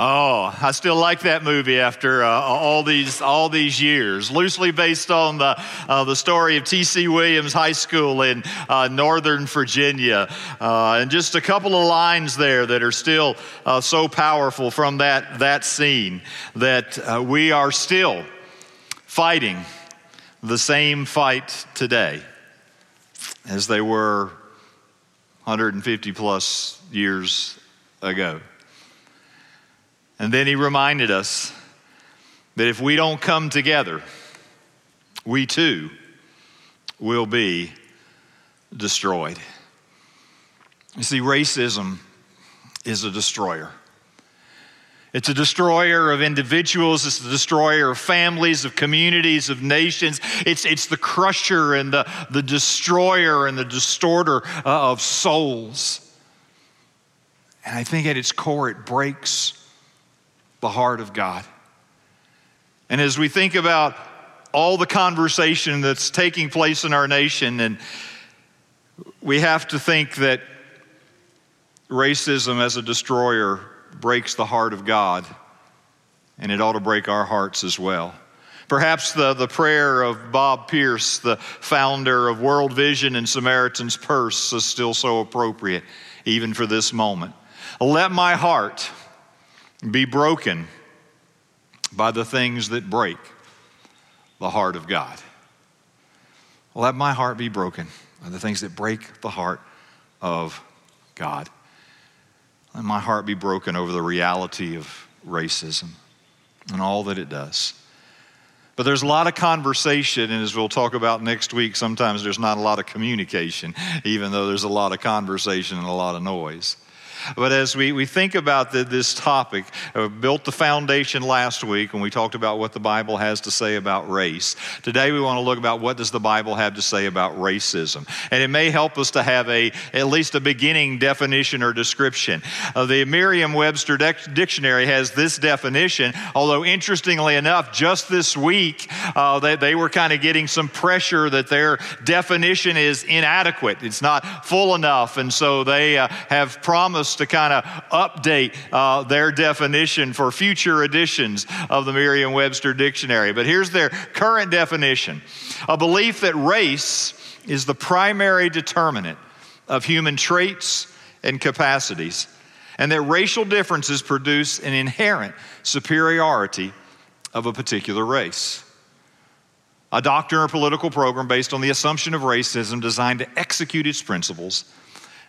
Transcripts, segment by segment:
Oh, I still like that movie after uh, all these all these years. Loosely based on the uh, the story of T.C. Williams High School in uh, Northern Virginia, uh, and just a couple of lines there that are still uh, so powerful from that that scene that uh, we are still fighting the same fight today as they were 150 plus years ago. And then he reminded us that if we don't come together, we too will be destroyed. You see, racism is a destroyer. It's a destroyer of individuals. It's the destroyer of families, of communities, of nations. It's, it's the crusher and the, the destroyer and the distorter uh, of souls. And I think at its core, it breaks the heart of God. And as we think about all the conversation that's taking place in our nation, and we have to think that racism as a destroyer breaks the heart of God, and it ought to break our hearts as well. Perhaps the, the prayer of Bob Pierce, the founder of World Vision and Samaritan's Purse, is still so appropriate, even for this moment. Let my heart be broken by the things that break the heart of God. Let my heart be broken by the things that break the heart of God. Let my heart be broken over the reality of racism and all that it does. But there's a lot of conversation, and as we'll talk about next week, sometimes there's not a lot of communication, even though there's a lot of conversation and a lot of noise. But as we, we think about the, this topic, uh, built the foundation last week when we talked about what the Bible has to say about race. Today we want to look about what does the Bible have to say about racism. And it may help us to have a at least a beginning definition or description. Uh, the Merriam-Webster dictionary has this definition, although interestingly enough, just this week uh, they, they were kind of getting some pressure that their definition is inadequate. It's not full enough. And so they uh, have promised to kind of update uh, their definition for future editions of the Merriam Webster Dictionary. But here's their current definition a belief that race is the primary determinant of human traits and capacities, and that racial differences produce an inherent superiority of a particular race. A doctrine or political program based on the assumption of racism designed to execute its principles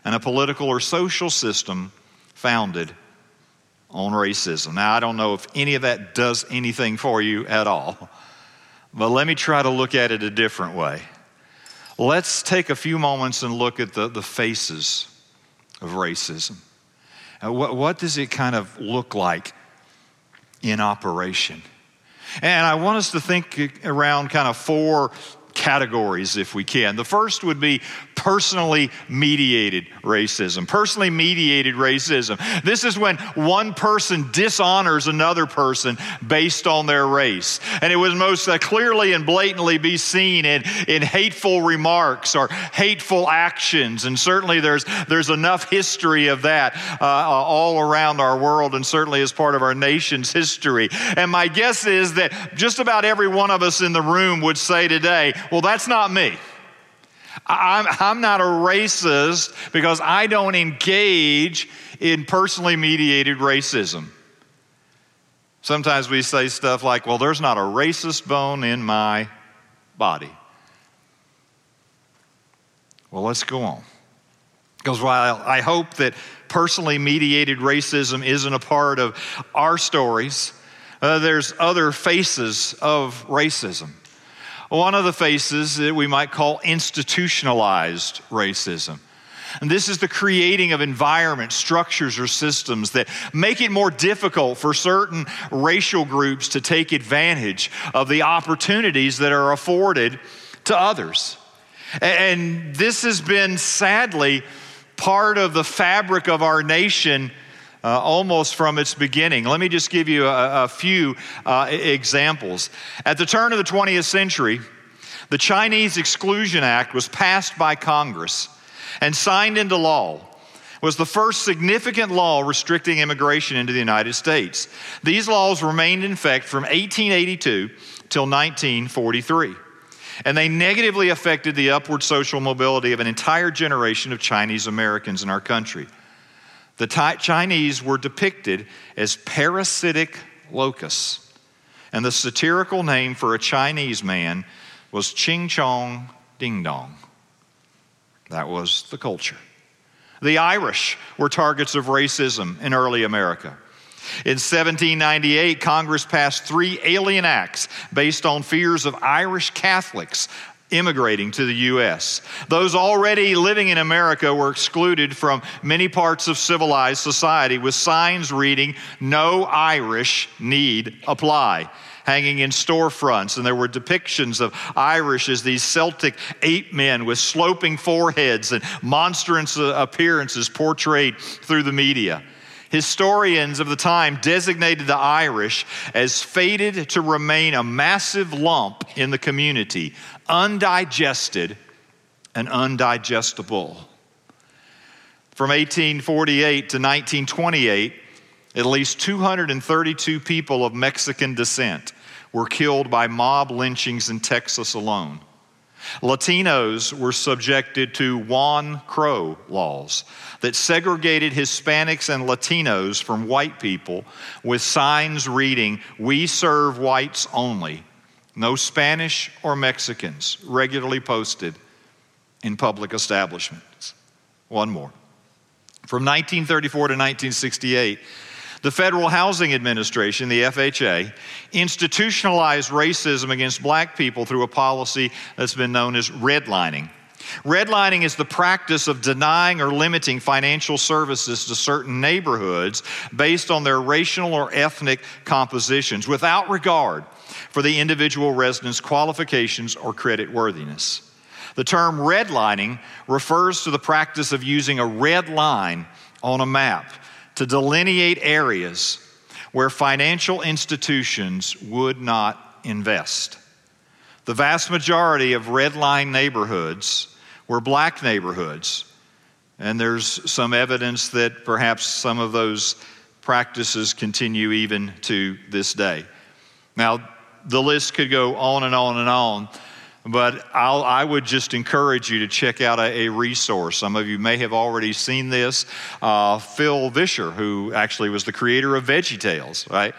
and a political or social system founded on racism. Now, I don't know if any of that does anything for you at all, but let me try to look at it a different way. Let's take a few moments and look at the, the faces of racism. What, what does it kind of look like in operation? And I want us to think around kind of four categories if we can. The first would be personally mediated racism. Personally mediated racism. This is when one person dishonors another person based on their race. And it was most uh, clearly and blatantly be seen in, in hateful remarks or hateful actions. And certainly there's, there's enough history of that uh, all around our world and certainly as part of our nation's history. And my guess is that just about every one of us in the room would say today, well, that's not me. I'm, I'm not a racist because I don't engage in personally mediated racism. Sometimes we say stuff like, well, there's not a racist bone in my body. Well, let's go on. Because while I hope that personally mediated racism isn't a part of our stories, uh, there's other faces of racism. One of the faces that we might call institutionalized racism. And this is the creating of environments, structures, or systems that make it more difficult for certain racial groups to take advantage of the opportunities that are afforded to others. And this has been sadly part of the fabric of our nation uh, almost from its beginning. Let me just give you a, a few uh, examples. At the turn of the 20th century, the Chinese Exclusion Act was passed by Congress and signed into law. was the first significant law restricting immigration into the United States. These laws remained in effect from 1882 till 1943, and they negatively affected the upward social mobility of an entire generation of Chinese Americans in our country. The Chinese were depicted as parasitic locusts, and the satirical name for a Chinese man was Ching Chong Ding Dong. That was the culture. The Irish were targets of racism in early America. In 1798, Congress passed three alien acts based on fears of Irish Catholics immigrating to the U.S. Those already living in America were excluded from many parts of civilized society with signs reading, No Irish need apply hanging in storefronts, and there were depictions of Irish as these Celtic ape men with sloping foreheads and monstrous uh, appearances portrayed through the media. Historians of the time designated the Irish as fated to remain a massive lump in the community, undigested and undigestible. From 1848 to 1928, at least 232 people of Mexican descent were killed by mob lynchings in Texas alone. Latinos were subjected to Juan Crow laws that segregated Hispanics and Latinos from white people with signs reading, We serve whites only, no Spanish or Mexicans, regularly posted in public establishments. One more. From 1934 to 1968, the Federal Housing Administration, the FHA, institutionalized racism against black people through a policy that's been known as redlining. Redlining is the practice of denying or limiting financial services to certain neighborhoods based on their racial or ethnic compositions without regard for the individual resident's qualifications or credit worthiness. The term redlining refers to the practice of using a red line on a map to delineate areas where financial institutions would not invest. The vast majority of red line neighborhoods were black neighborhoods, and there's some evidence that perhaps some of those practices continue even to this day. Now, the list could go on and on and on, but I'll, i would just encourage you to check out a, a, resource. Some of you may have already seen this. Uh, Phil Vischer, who actually was the creator of Veggie Tales, right?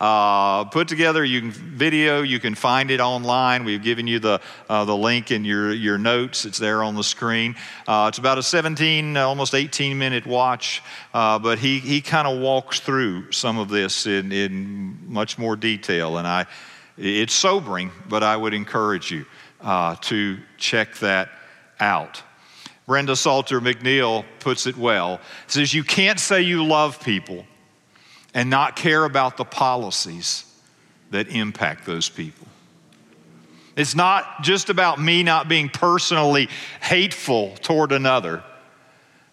Uh, put together you can video you can find it online we've given you the, uh, the link in your, your notes it's there on the screen uh, it's about a 17 almost 18 minute watch uh, but he, he kind of walks through some of this in, in much more detail and i it's sobering but i would encourage you uh, to check that out. Brenda Salter McNeil puts it well. Says, You can't say you love people and not care about the policies that impact those people. It's not just about me not being personally hateful toward another,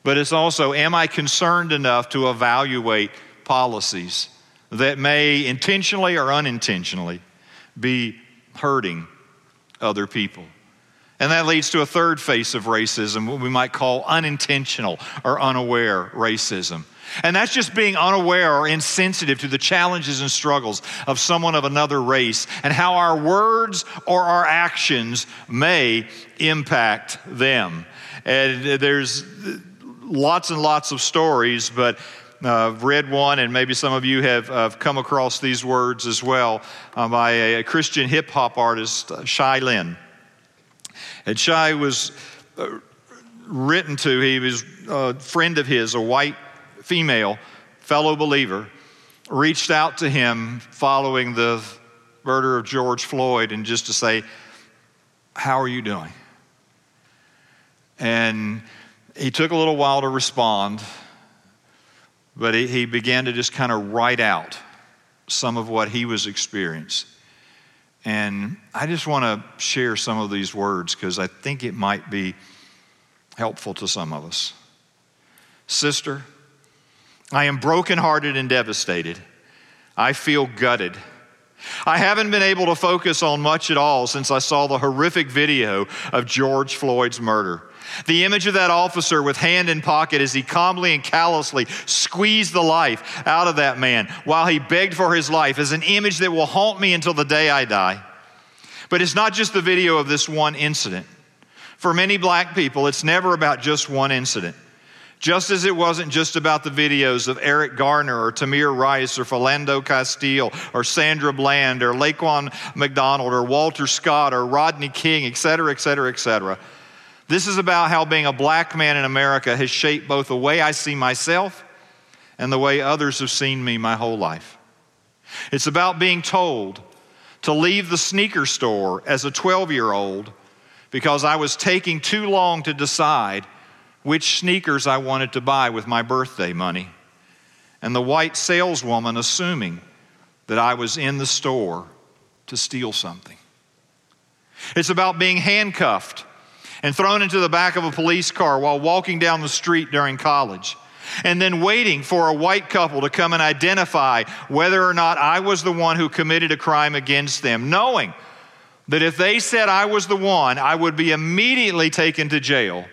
but it's also, am I concerned enough to evaluate policies that may intentionally or unintentionally be hurting other people. And that leads to a third face of racism, what we might call unintentional or unaware racism. And that's just being unaware or insensitive to the challenges and struggles of someone of another race and how our words or our actions may impact them. And there's lots and lots of stories, but uh, read one, and maybe some of you have, come across these words as well uh, by a, a Christian hip hop artist, uh, Shai Linne. And Shai was uh, written to, he was a friend of his, a white female fellow believer, reached out to him following the murder of George Floyd and just to say, How are you doing? And he took a little while to respond, but he, he began to just kind of write out some of what he was experiencing. And I just want to share some of these words because I think it might be helpful to some of us. Sister, I am brokenhearted and devastated. I feel gutted. I haven't been able to focus on much at all since I saw the horrific video of George Floyd's murder. The image of that officer with hand in pocket as he calmly and callously squeezed the life out of that man while he begged for his life is an image that will haunt me until the day I die. But it's not just the video of this one incident. For many black people, it's never about just one incident. Just as it wasn't just about the videos of Eric Garner or Tamir Rice or Philando Castile or Sandra Bland or Laquan McDonald or Walter Scott or Rodney King, et cetera, et cetera, et cetera. This is about how being a black man in America has shaped both the way I see myself and the way others have seen me my whole life. It's about being told to leave the sneaker store as a 12 year old because I was taking too long to decide which sneakers I wanted to buy with my birthday money, and the white saleswoman assuming that I was in the store to steal something. It's about being handcuffed and thrown into the back of a police car while walking down the street during college, and then waiting for a white couple to come and identify whether or not I was the one who committed a crime against them, knowing that if they said I was the one, I would be immediately taken to jail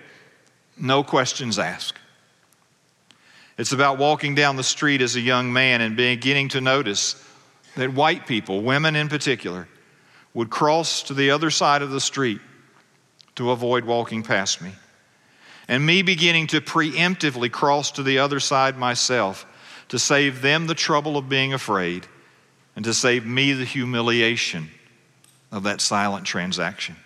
no questions asked. It's about walking down the street as a young man and beginning to notice that white people, women in particular, would cross to the other side of the street to avoid walking past me. And me beginning to preemptively cross to the other side myself to save them the trouble of being afraid and to save me the humiliation of that silent transaction.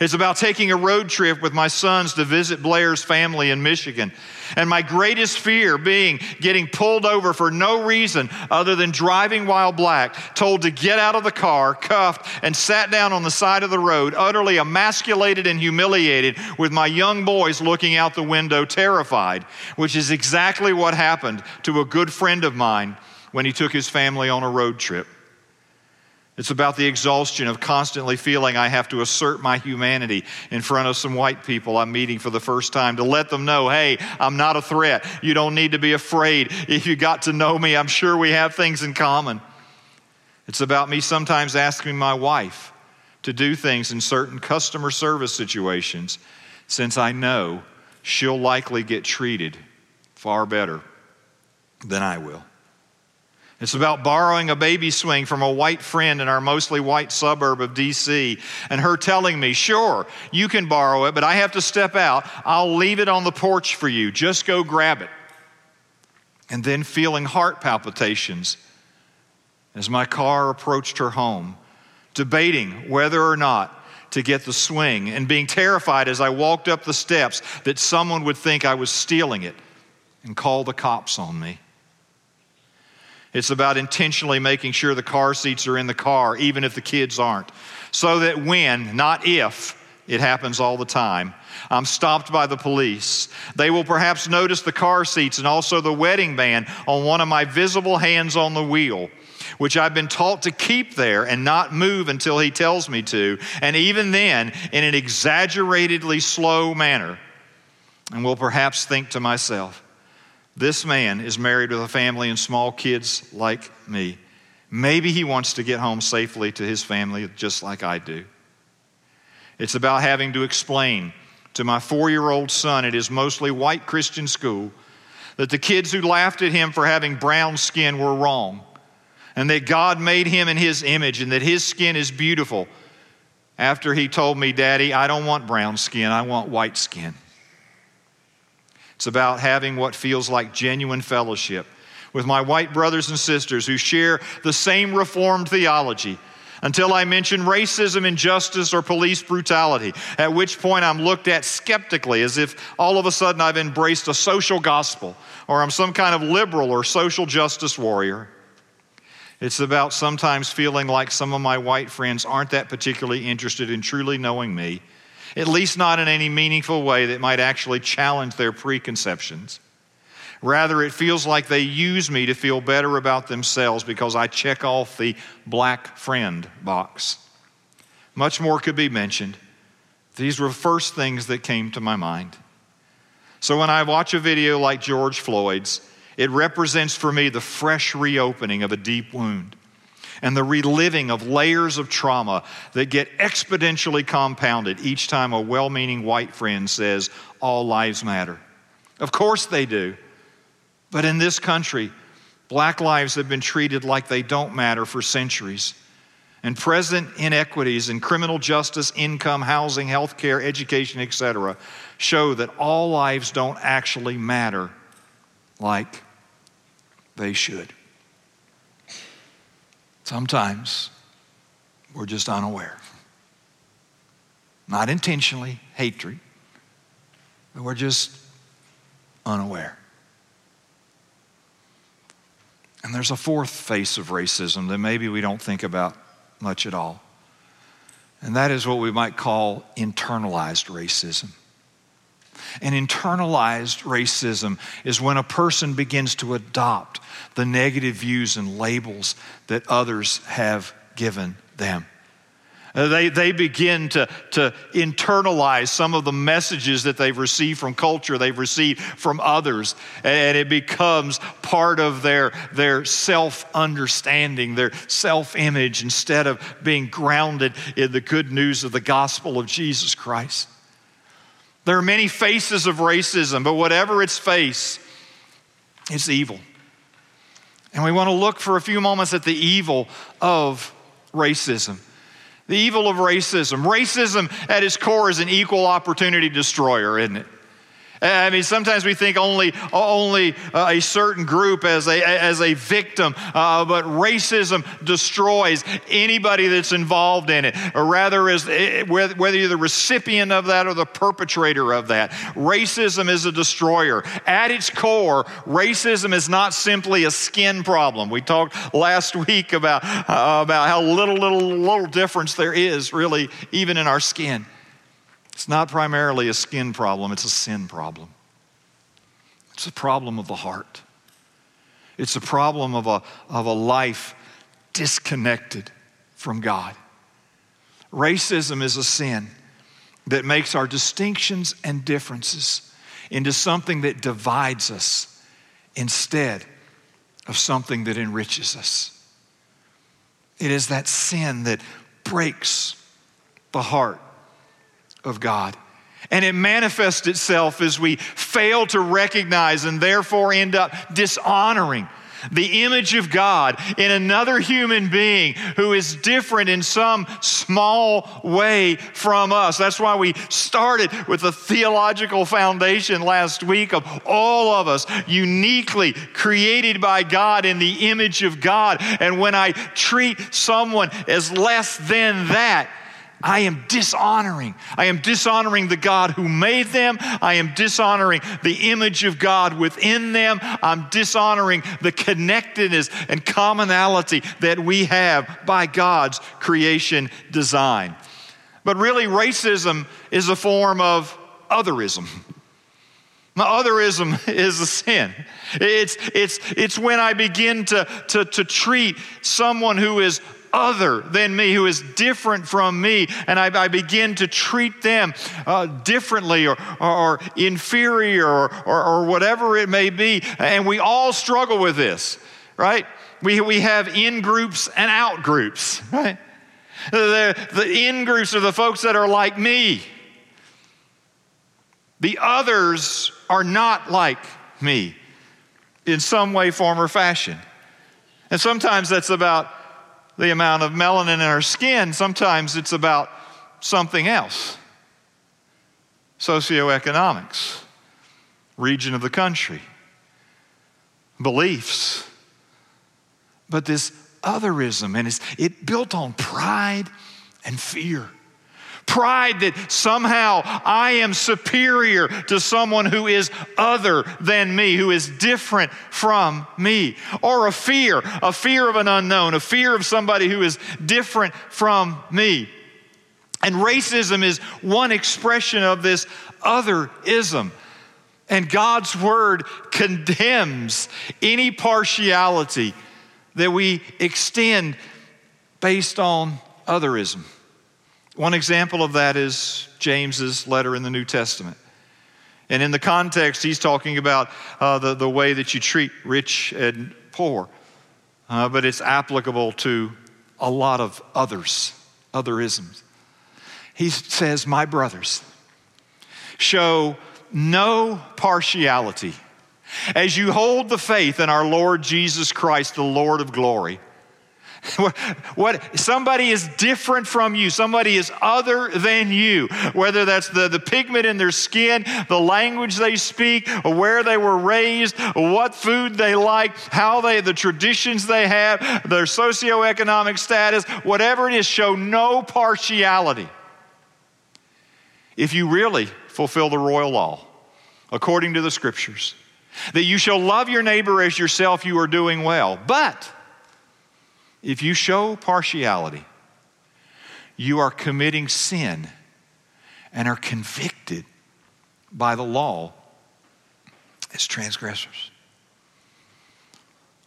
It's about taking a road trip with my sons to visit Blair's family in Michigan. And my greatest fear being getting pulled over for no reason other than driving while black, told to get out of the car, cuffed, and sat down on the side of the road, utterly emasculated and humiliated, with my young boys looking out the window, terrified, which is exactly what happened to a good friend of mine when he took his family on a road trip. It's about the exhaustion of constantly feeling I have to assert my humanity in front of some white people I'm meeting for the first time to let them know, hey, I'm not a threat. You don't need to be afraid. If you got to know me, I'm sure we have things in common. It's about me sometimes asking my wife to do things in certain customer service situations since I know she'll likely get treated far better than I will. It's about borrowing a baby swing from a white friend in our mostly white suburb of DC and her telling me, Sure, you can borrow it, but I have to step out. I'll leave it on the porch for you. Just go grab it. And then feeling heart palpitations as my car approached her home, debating whether or not to get the swing and being terrified as I walked up the steps that someone would think I was stealing it and call the cops on me. It's about intentionally making sure the car seats are in the car, even if the kids aren't, so that when, not if, it happens all the time. I'm stopped by the police. They will perhaps notice the car seats and also the wedding band on one of my visible hands on the wheel, which I've been taught to keep there and not move until he tells me to, and even then in an exaggeratedly slow manner. And will perhaps think to myself, this man is married with a family and small kids like me. Maybe he wants to get home safely to his family just like I do. It's about having to explain to my four year old son at his mostly white Christian school that the kids who laughed at him for having brown skin were wrong, and that God made him in his image and that his skin is beautiful. After he told me, Daddy, I don't want brown skin, I want white skin. It's about having what feels like genuine fellowship with my white brothers and sisters who share the same Reformed theology until I mention racism, injustice, or police brutality, at which point I'm looked at skeptically as if all of a sudden I've embraced a social gospel or I'm some kind of liberal or social justice warrior. It's about sometimes feeling like some of my white friends aren't that particularly interested in truly knowing me at least not in any meaningful way that might actually challenge their preconceptions. Rather, it feels like they use me to feel better about themselves because I check off the black friend box. Much more could be mentioned. These were the first things that came to my mind. So when I watch a video like George Floyd's, it represents for me the fresh reopening of a deep wound. And the reliving of layers of trauma that get exponentially compounded each time a well meaning white friend says, All lives matter. Of course they do. But in this country, black lives have been treated like they don't matter for centuries. And present inequities in criminal justice, income, housing, health care, education, etc., show that all lives don't actually matter like they should. Sometimes we're just unaware. Not intentionally, hatred, but we're just unaware. And there's a fourth face of racism that maybe we don't think about much at all. And that is what we might call internalized racism. And internalized racism is when a person begins to adopt the negative views and labels that others have given them. Uh, they, they begin to, to internalize some of the messages that they've received from culture, they've received from others, and it becomes part of their, their self understanding, their self image, instead of being grounded in the good news of the gospel of Jesus Christ. There are many faces of racism, but whatever its face, it's evil. And we want to look for a few moments at the evil of racism. The evil of racism. Racism at its core is an equal opportunity destroyer, isn't it? I mean, sometimes we think only, only uh, a certain group as a, as a victim, uh, but racism destroys anybody that's involved in it, or rather, as, eh, whether you're the recipient of that or the perpetrator of that. Racism is a destroyer. At its core, racism is not simply a skin problem. We talked last week about, uh, about how little, little, little difference there is, really, even in our skin. It's not primarily a skin problem, it's a sin problem. It's a problem of the heart. It's a problem of a, of a life disconnected from God. Racism is a sin that makes our distinctions and differences into something that divides us instead of something that enriches us. It is that sin that breaks the heart of God. And it manifests itself as we fail to recognize and therefore end up dishonoring the image of God in another human being who is different in some small way from us. That's why we started with a theological foundation last week of all of us uniquely created by God in the image of God. And when I treat someone as less than that, I am dishonoring. I am dishonoring the God who made them. I am dishonoring the image of God within them. I'm dishonoring the connectedness and commonality that we have by God's creation design. But really, racism is a form of otherism. Now, otherism is a sin. It's, it's, it's when I begin to, to, to treat someone who is other than me, who is different from me, and I, I begin to treat them uh, differently or, or, or inferior or, or, whatever it may be. And we all struggle with this, right? We, we have in groups and out groups, right? The, the in groups are the folks that are like me. The others are not like me in some way, form, or fashion. And sometimes that's about the amount of melanin in our skin, sometimes it's about something else socioeconomics, region of the country, beliefs. But this otherism, and it's, it built on pride and fear. Pride that somehow I am superior to someone who is other than me, who is different from me. Or a fear, a fear of an unknown, a fear of somebody who is different from me. And racism is one expression of this otherism. And God's word condemns any partiality that we extend based on otherism. One example of that is James's letter in the New Testament. And in the context, he's talking about uh, the, the way that you treat rich and poor, uh, but it's applicable to a lot of others, otherisms. He says, My brothers, show no partiality as you hold the faith in our Lord Jesus Christ, the Lord of glory. what somebody is different from you. Somebody is other than you. Whether that's the, the pigment in their skin the language they speak where they were raised what food they like how they the traditions they have their socioeconomic status whatever it is show no partiality. If you really fulfill the royal law according to the scriptures that you shall love your neighbor as yourself you are doing well. But if you show partiality, you are committing sin and are convicted by the law as transgressors.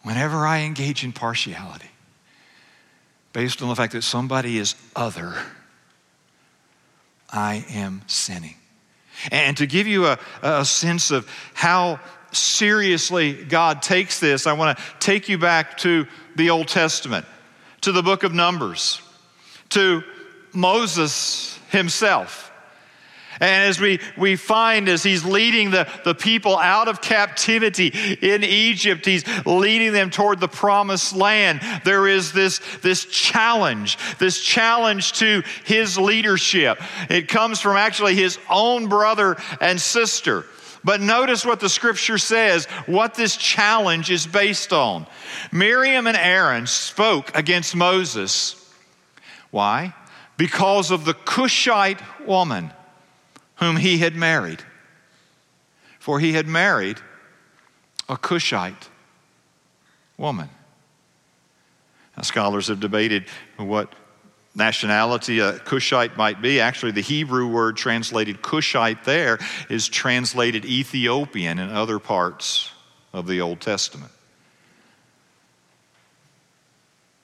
Whenever I engage in partiality, based on the fact that somebody is other, I am sinning. And to give you a, a sense of how seriously God takes this, I want to take you back to the Old Testament, to the book of Numbers, to Moses himself. And as we, we find as he's leading the, the people out of captivity in Egypt, he's leading them toward the promised land. There is this, this challenge, this challenge to his leadership. It comes from actually his own brother and sister. But notice what the scripture says, what this challenge is based on. Miriam and Aaron spoke against Moses. Why? Because of the Cushite woman whom he had married. For he had married a Cushite woman. Now, scholars have debated what nationality a Cushite might be. Actually, the Hebrew word translated Cushite there is translated Ethiopian in other parts of the Old Testament.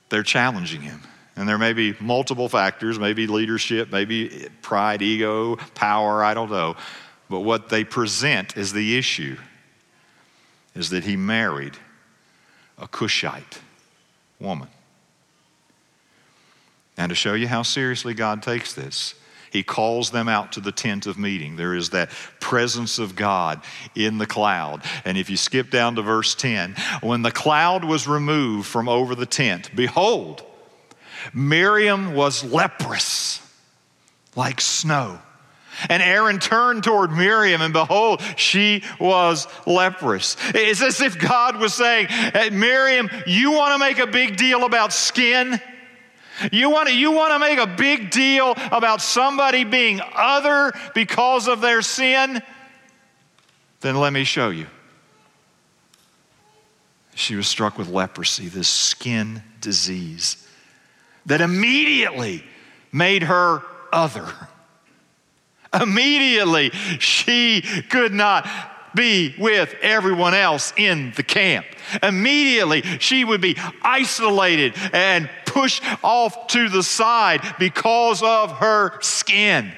They're challenging him. And there may be multiple factors, maybe leadership, maybe pride, ego, power, I don't know. But what they present as the issue is that he married a Cushite woman. And to show you how seriously God takes this, he calls them out to the tent of meeting. There is that presence of God in the cloud. And if you skip down to verse 10, when the cloud was removed from over the tent, behold, Miriam was leprous like snow. And Aaron turned toward Miriam, and behold, she was leprous. It's as if God was saying, Miriam, you want to make a big deal about skin? You want, to, you want to make a big deal about somebody being other because of their sin? Then let me show you. She was struck with leprosy, this skin disease that immediately made her other. Immediately, she could not be with everyone else in the camp. Immediately, she would be isolated and pushed off to the side because of her skin.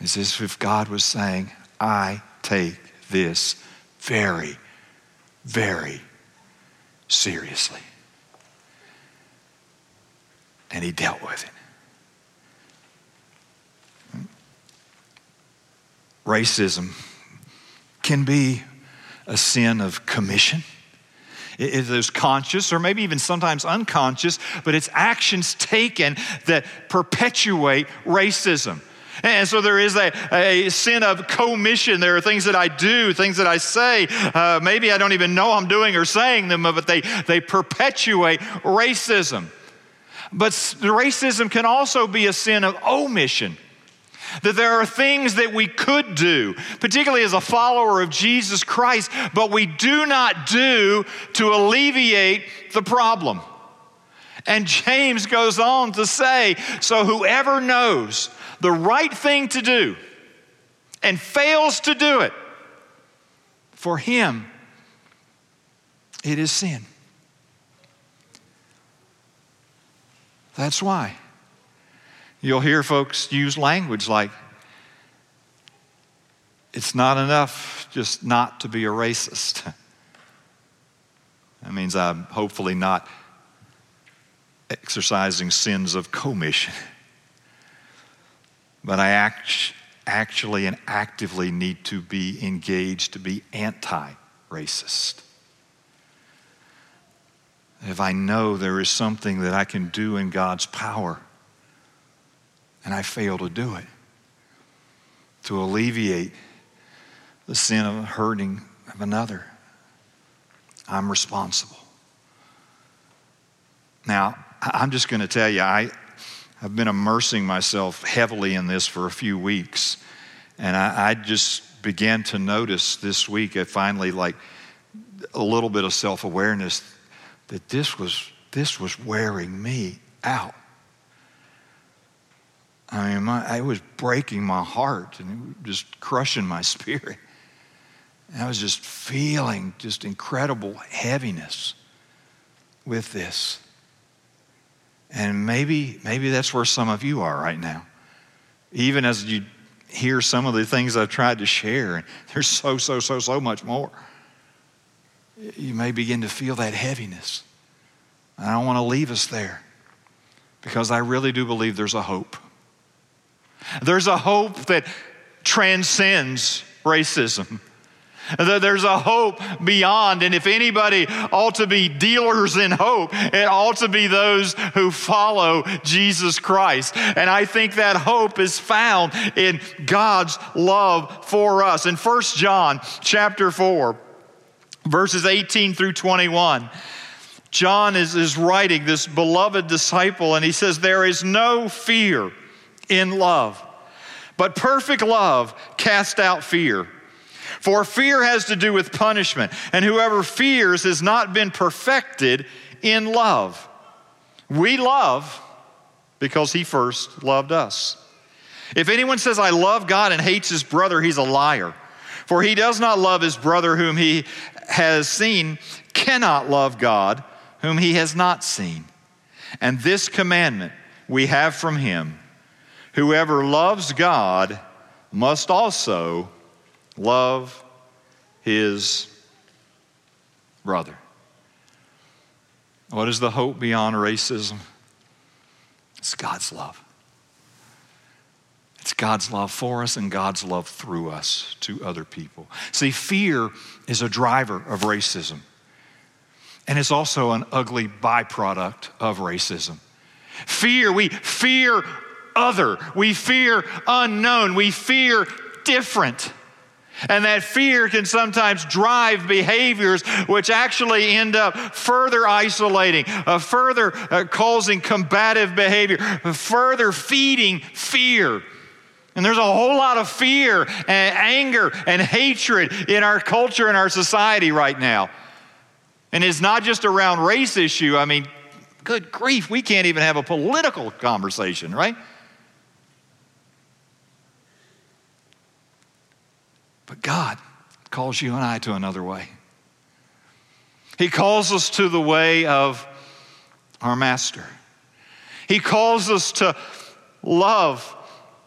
It's as if God was saying, I take this very, very seriously. And he dealt with it. racism can be a sin of commission. Is conscious or maybe even sometimes unconscious, but it's actions taken that perpetuate racism. And so there is a, a sin of commission. There are things that I do, things that I say. Uh, maybe I don't even know I'm doing or saying them, but they, they perpetuate racism. But racism can also be a sin of omission. That there are things that we could do, particularly as a follower of Jesus Christ, but we do not do to alleviate the problem. And James goes on to say so whoever knows the right thing to do and fails to do it, for him, it is sin. That's why. You'll hear folks use language like, it's not enough just not to be a racist. That means I'm hopefully not exercising sins of commission. But I act, actually and actively need to be engaged to be anti racist. If I know there is something that I can do in God's power and I fail to do it, to alleviate the sin of hurting of another, I'm responsible. Now, I'm just going to tell you, I, I've been immersing myself heavily in this for a few weeks. And I, I just began to notice this week, I finally, like, a little bit of self awareness that this was, this was wearing me out. I mean, my, it was breaking my heart and it was just crushing my spirit. And I was just feeling just incredible heaviness with this. And maybe, maybe that's where some of you are right now. Even as you hear some of the things I've tried to share, there's so, so, so, so much more. You may begin to feel that heaviness. I don't want to leave us there because I really do believe there's a hope. There's a hope that transcends racism. There's a hope beyond. And if anybody ought to be dealers in hope, it ought to be those who follow Jesus Christ. And I think that hope is found in God's love for us. In 1 John chapter 4, verses 18 through 21, John is, is writing this beloved disciple, and he says, There is no fear in love, but perfect love casts out fear. For fear has to do with punishment, and whoever fears has not been perfected in love. We love because he first loved us. If anyone says, I love God and hates his brother, he's a liar. For he does not love his brother whom he has seen, cannot love God whom he has not seen. And this commandment we have from him whoever loves God must also love his brother. What is the hope beyond racism? It's God's love. It's God's love for us and God's love through us to other people. See, fear is a driver of racism, and it's also an ugly byproduct of racism. Fear, we fear other, we fear unknown, we fear different. And that fear can sometimes drive behaviors which actually end up further isolating, uh, further uh, causing combative behavior, further feeding fear. And there's a whole lot of fear and anger and hatred in our culture and our society right now. And it's not just around race issue. I mean, good grief, we can't even have a political conversation, right? But God calls you and I to another way. He calls us to the way of our Master. He calls us to love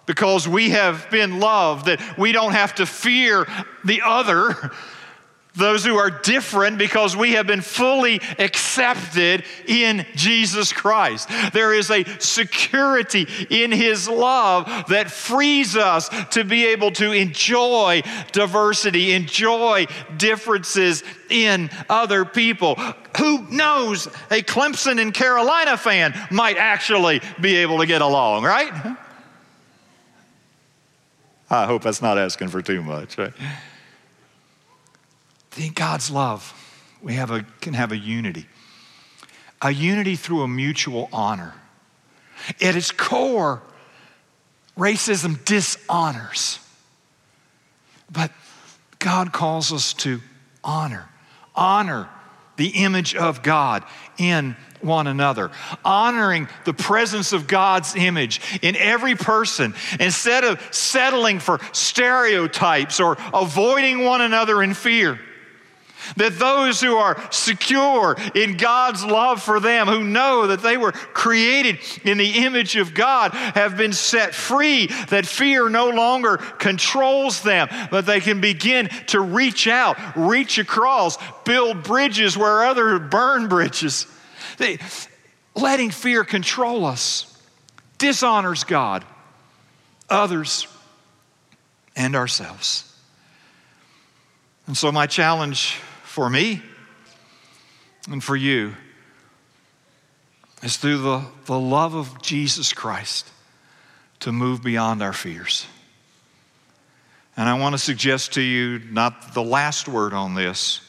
because we have been loved, that we don't have to fear the other those who are different because we have been fully accepted in Jesus Christ. There is a security in His love that frees us to be able to enjoy diversity, enjoy differences in other people. Who knows, a Clemson and Carolina fan might actually be able to get along, right? I hope that's not asking for too much, right? In God's love, we have a, can have a unity. A unity through a mutual honor. At its core, racism dishonors. But God calls us to honor. Honor the image of God in one another, honoring the presence of God's image in every person instead of settling for stereotypes or avoiding one another in fear. That those who are secure in God's love for them, who know that they were created in the image of God, have been set free, that fear no longer controls them, but they can begin to reach out, reach across, build bridges where others burn bridges. They, letting fear control us dishonors God, others, and ourselves. And so, my challenge for me and for you is through the, the love of Jesus Christ to move beyond our fears. And I want to suggest to you not the last word on this,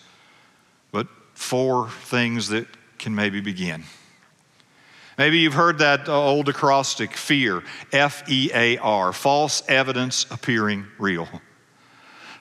but four things that can maybe begin. Maybe you've heard that uh, old acrostic, fear, F E A R, false evidence appearing real.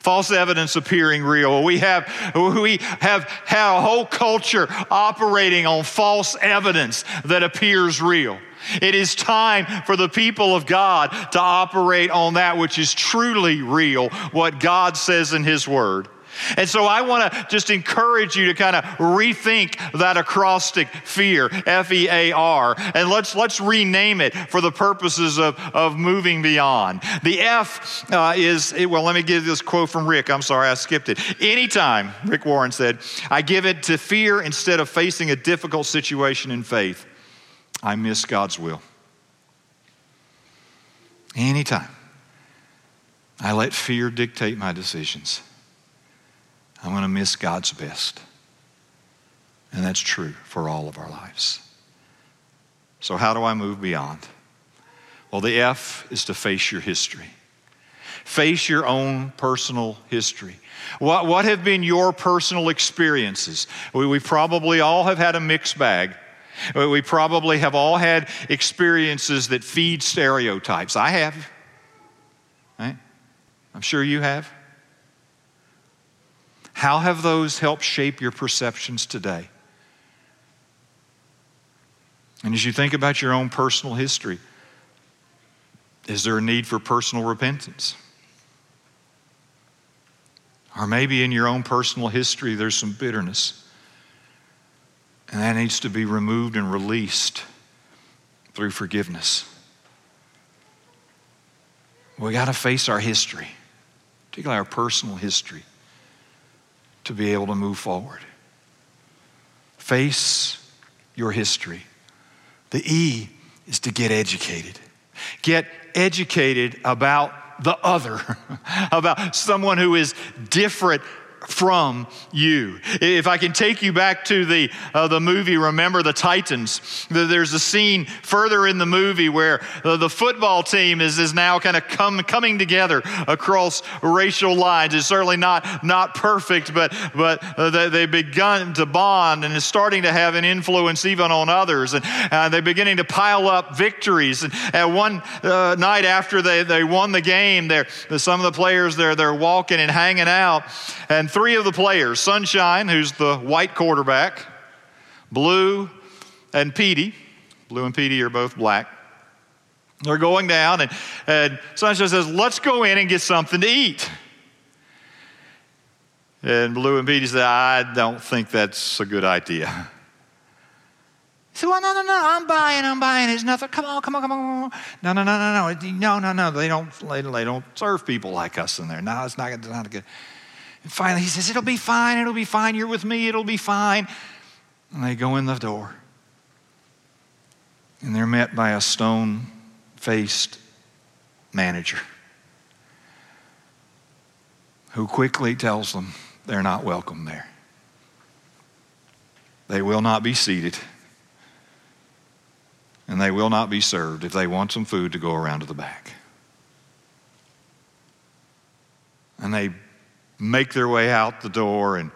False evidence appearing real. We have, we have, have a whole culture operating on false evidence that appears real. It is time for the people of God to operate on that which is truly real, what God says in His Word. And so I want to just encourage you to kind of rethink that acrostic fear, F E A R, and let's, let's rename it for the purposes of, of moving beyond. The F uh, is, well, let me give this quote from Rick. I'm sorry, I skipped it. Anytime, Rick Warren said, I give it to fear instead of facing a difficult situation in faith, I miss God's will. Anytime I let fear dictate my decisions. I'm going to miss God's best. And that's true for all of our lives. So, how do I move beyond? Well, the F is to face your history. Face your own personal history. What, what have been your personal experiences? We, we probably all have had a mixed bag. We probably have all had experiences that feed stereotypes. I have. Right? I'm sure you have. How have those helped shape your perceptions today? And as you think about your own personal history, is there a need for personal repentance? Or maybe in your own personal history, there's some bitterness. And that needs to be removed and released through forgiveness. We got to face our history, particularly our personal history to be able to move forward. Face your history. The E is to get educated. Get educated about the other, about someone who is different from you. If I can take you back to the, uh, the movie, Remember the Titans, there's a scene further in the movie where the football team is, is now kind of come, coming together across racial lines. It's certainly not, not perfect, but, but uh, they, they've begun to bond and it's starting to have an influence even on others. And uh, they're beginning to pile up victories. And at one uh, night after they, they won the game, they're, some of the players, they're, they're walking and hanging out. And three of the players Sunshine, who's the white quarterback, Blue, and Petey. Blue and Petey are both black. They're going down, and, and Sunshine says, Let's go in and get something to eat. And Blue and Petey said, I don't think that's a good idea. He said, Well, no, no, no, I'm buying, I'm buying. It's nothing. Come on, come on, come on. No, no, no, no, no. No, no, no. They don't, they, they don't serve people like us in there. No, it's not, it's not good. And finally, he says, It'll be fine, it'll be fine. You're with me, it'll be fine. And they go in the door. And they're met by a stone faced manager who quickly tells them they're not welcome there. They will not be seated, and they will not be served if they want some food to go around to the back. And they make their way out the door and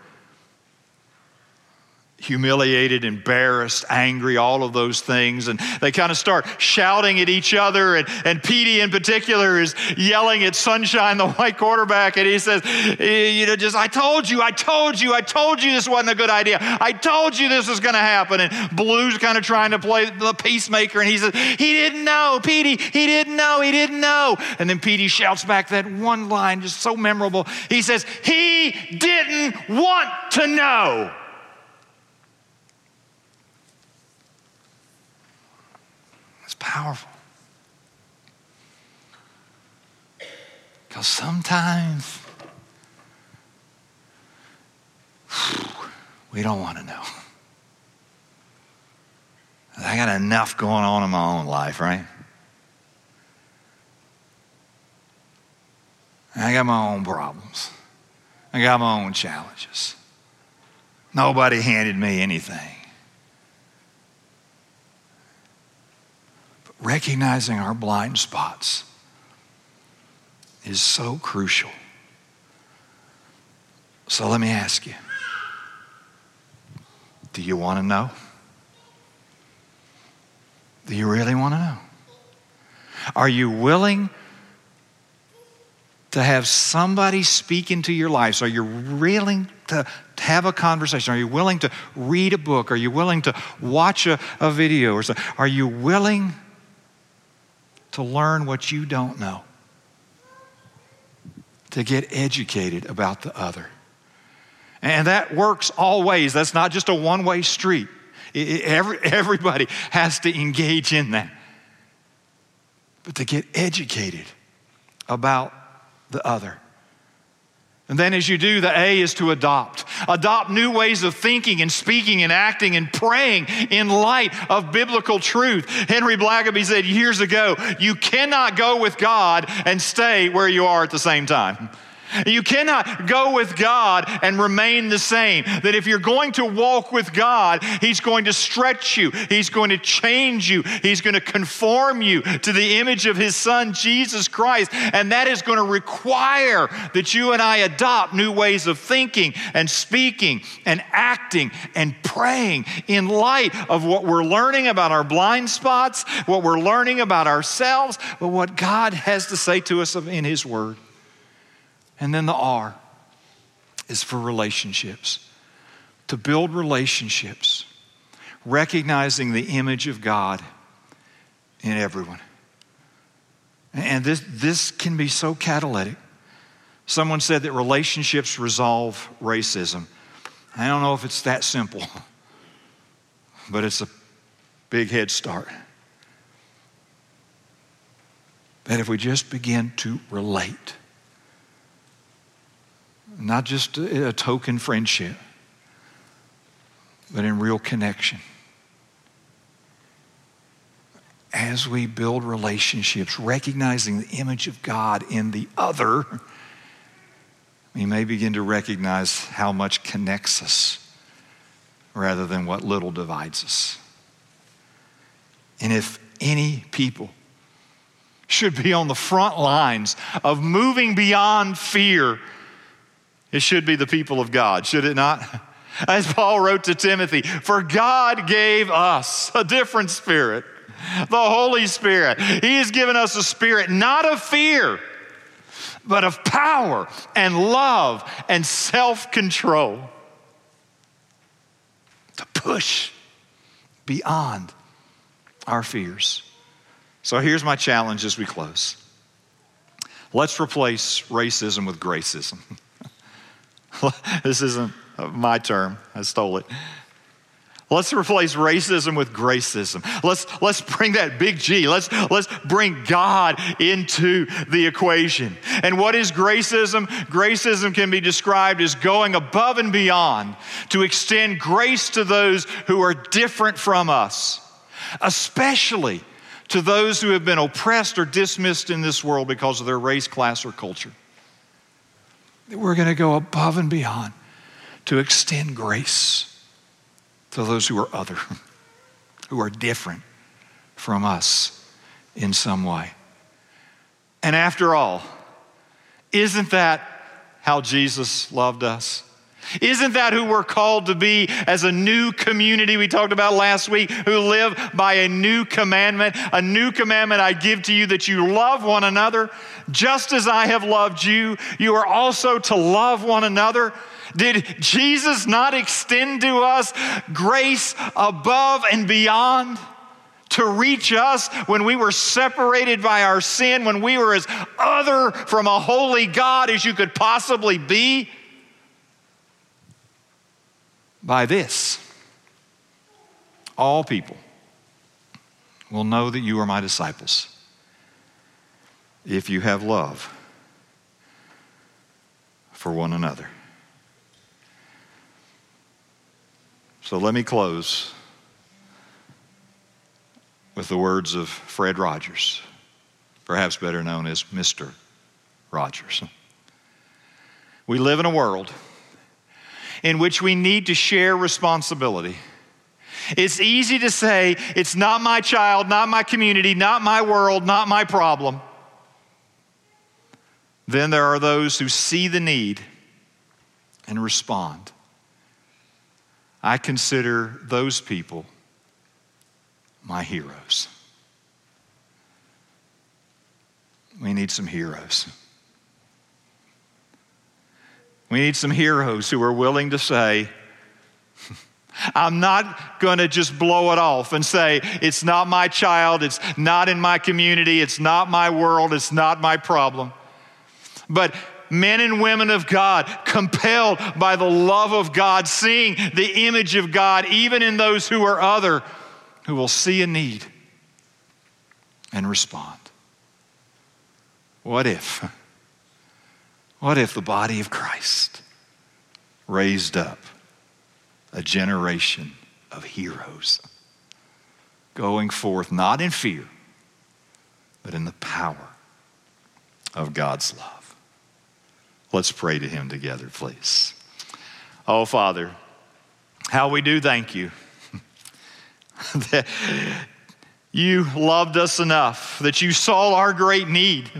humiliated, embarrassed, angry, all of those things. And they kind of start shouting at each other. And, and Petey, in particular, is yelling at Sunshine, the white quarterback. And he says, You know, just, I told you, I told you, I told you this wasn't a good idea. I told you this was going to happen. And Blue's kind of trying to play the peacemaker. And he says, He didn't know, Petey, he didn't know, he didn't know. And then Petey shouts back that one line, just so memorable. He says, He didn't want to know. Powerful. Because sometimes we don't want to know. I got enough going on in my own life, right? I got my own problems. I got my own challenges. Nobody handed me anything. Recognizing our blind spots is so crucial. So let me ask you do you want to know? Do you really want to know? Are you willing to have somebody speak into your life? Are you willing to have a conversation? Are you willing to read a book? Are you willing to watch a, a video? Or so? Are you willing to learn what you don't know, to get educated about the other. And that works all ways. That's not just a one way street. every, everybody has to engage in that. But to get educated about the other. And then, as you do, the A is to adopt. Adopt new ways of thinking and speaking and acting and praying in light of biblical truth. Henry Blackaby said years ago, You cannot go with God and stay where you are at the same time. You cannot go with God and remain the same. That if you're going to walk with God, He's going to stretch you, He's going to change you, He's going to conform you to the image of His Son, Jesus Christ. And that is going to require that you and I adopt new ways of thinking and speaking and acting and praying in light of what we're learning about our blind spots, what we're learning about ourselves, but what God has to say to us in His Word. And then the R is for relationships. To build relationships, recognizing the image of God in everyone. And this, this can be so catalytic. Someone said that relationships resolve racism. I don't know if it's that simple, but it's a big head start. That if we just begin to relate, not just a, token friendship, but in real connection. As we build relationships, recognizing the image of God in the other, we may begin to recognize how much connects us rather than what little divides us. And if any people should be on the front lines of moving beyond fear it should be the people of God, should it not? As Paul wrote to Timothy, for God gave us a different spirit, the Holy Spirit. He has given us a spirit not of fear, but of power and love and self control to push beyond our fears. So here's my challenge as we close let's replace racism with gracism. this isn't my term, I stole it. Let's replace racism with gracism. Let's, let's bring that big G. Let's, let's bring God into the equation. And what is gracism? Gracism can be described as going above and beyond to extend grace to those who are different from us, especially to those who have been oppressed or dismissed in this world because of their race, class, or culture that we're going to go above and beyond to extend grace to those who are other, who are different from us in some way. And after all, isn't that how Jesus loved us? Isn't that who we're called to be as a new community we talked about last week, who live by a new commandment? A new commandment I give to you that you love one another. Just as I have loved you, you are also to love one another. Did Jesus not extend to us grace above and beyond? to reach us when we were separated by our sin, when we were as other from a holy God as you could possibly be? By this, all people will know that you are my disciples if you have love for one another. So let me close with the words of Fred Rogers, perhaps better known as Mr. Rogers. We live in a world in which we need to share responsibility. It's easy to say, it's not my child, not my community, not my world, not my problem. Then there are those who see the need and respond. I consider those people my heroes. We need some heroes. We need some heroes who are willing to say, I'm not going to just blow it off and say, it's not my child, it's not in my community, it's not my world, it's not my problem. But men and women of God, compelled by the love of God, seeing the image of God, even in those who are other, who will see a need and respond. What if? What if the body of Christ raised up a generation of heroes going forth not in fear, but in the power of God's love? Let's pray to Him together, please. Oh, Father, how we do thank you that you loved us enough, that you saw our great need,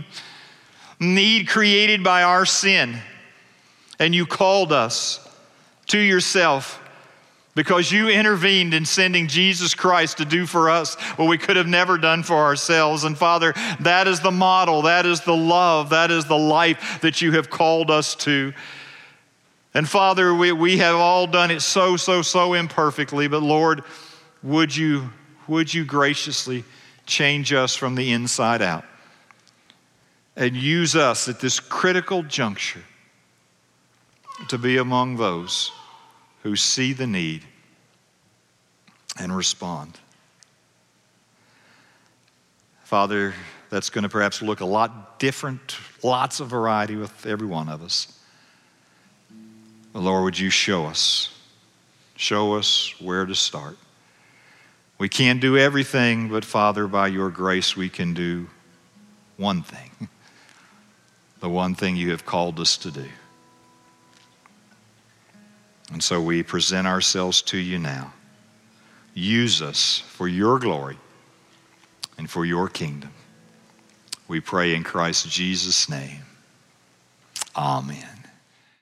need created by our sin, and you called us to yourself because you intervened in sending Jesus Christ to do for us what we could have never done for ourselves. And Father, that is the model, that is the love, that is the life that you have called us to. And Father, we, we have all done it so, so, so imperfectly, but Lord, would you, would you graciously change us from the inside out and use us at this critical juncture to be among those who see the need and respond? Father, that's going to perhaps look a lot different, lots of variety with every one of us. But Lord, would you show us, show us where to start? We can't do everything, but Father, by your grace, we can do one thing the one thing you have called us to do. And so we present ourselves to you now. Use us for your glory and for your kingdom. We pray in Christ Jesus' name. Amen.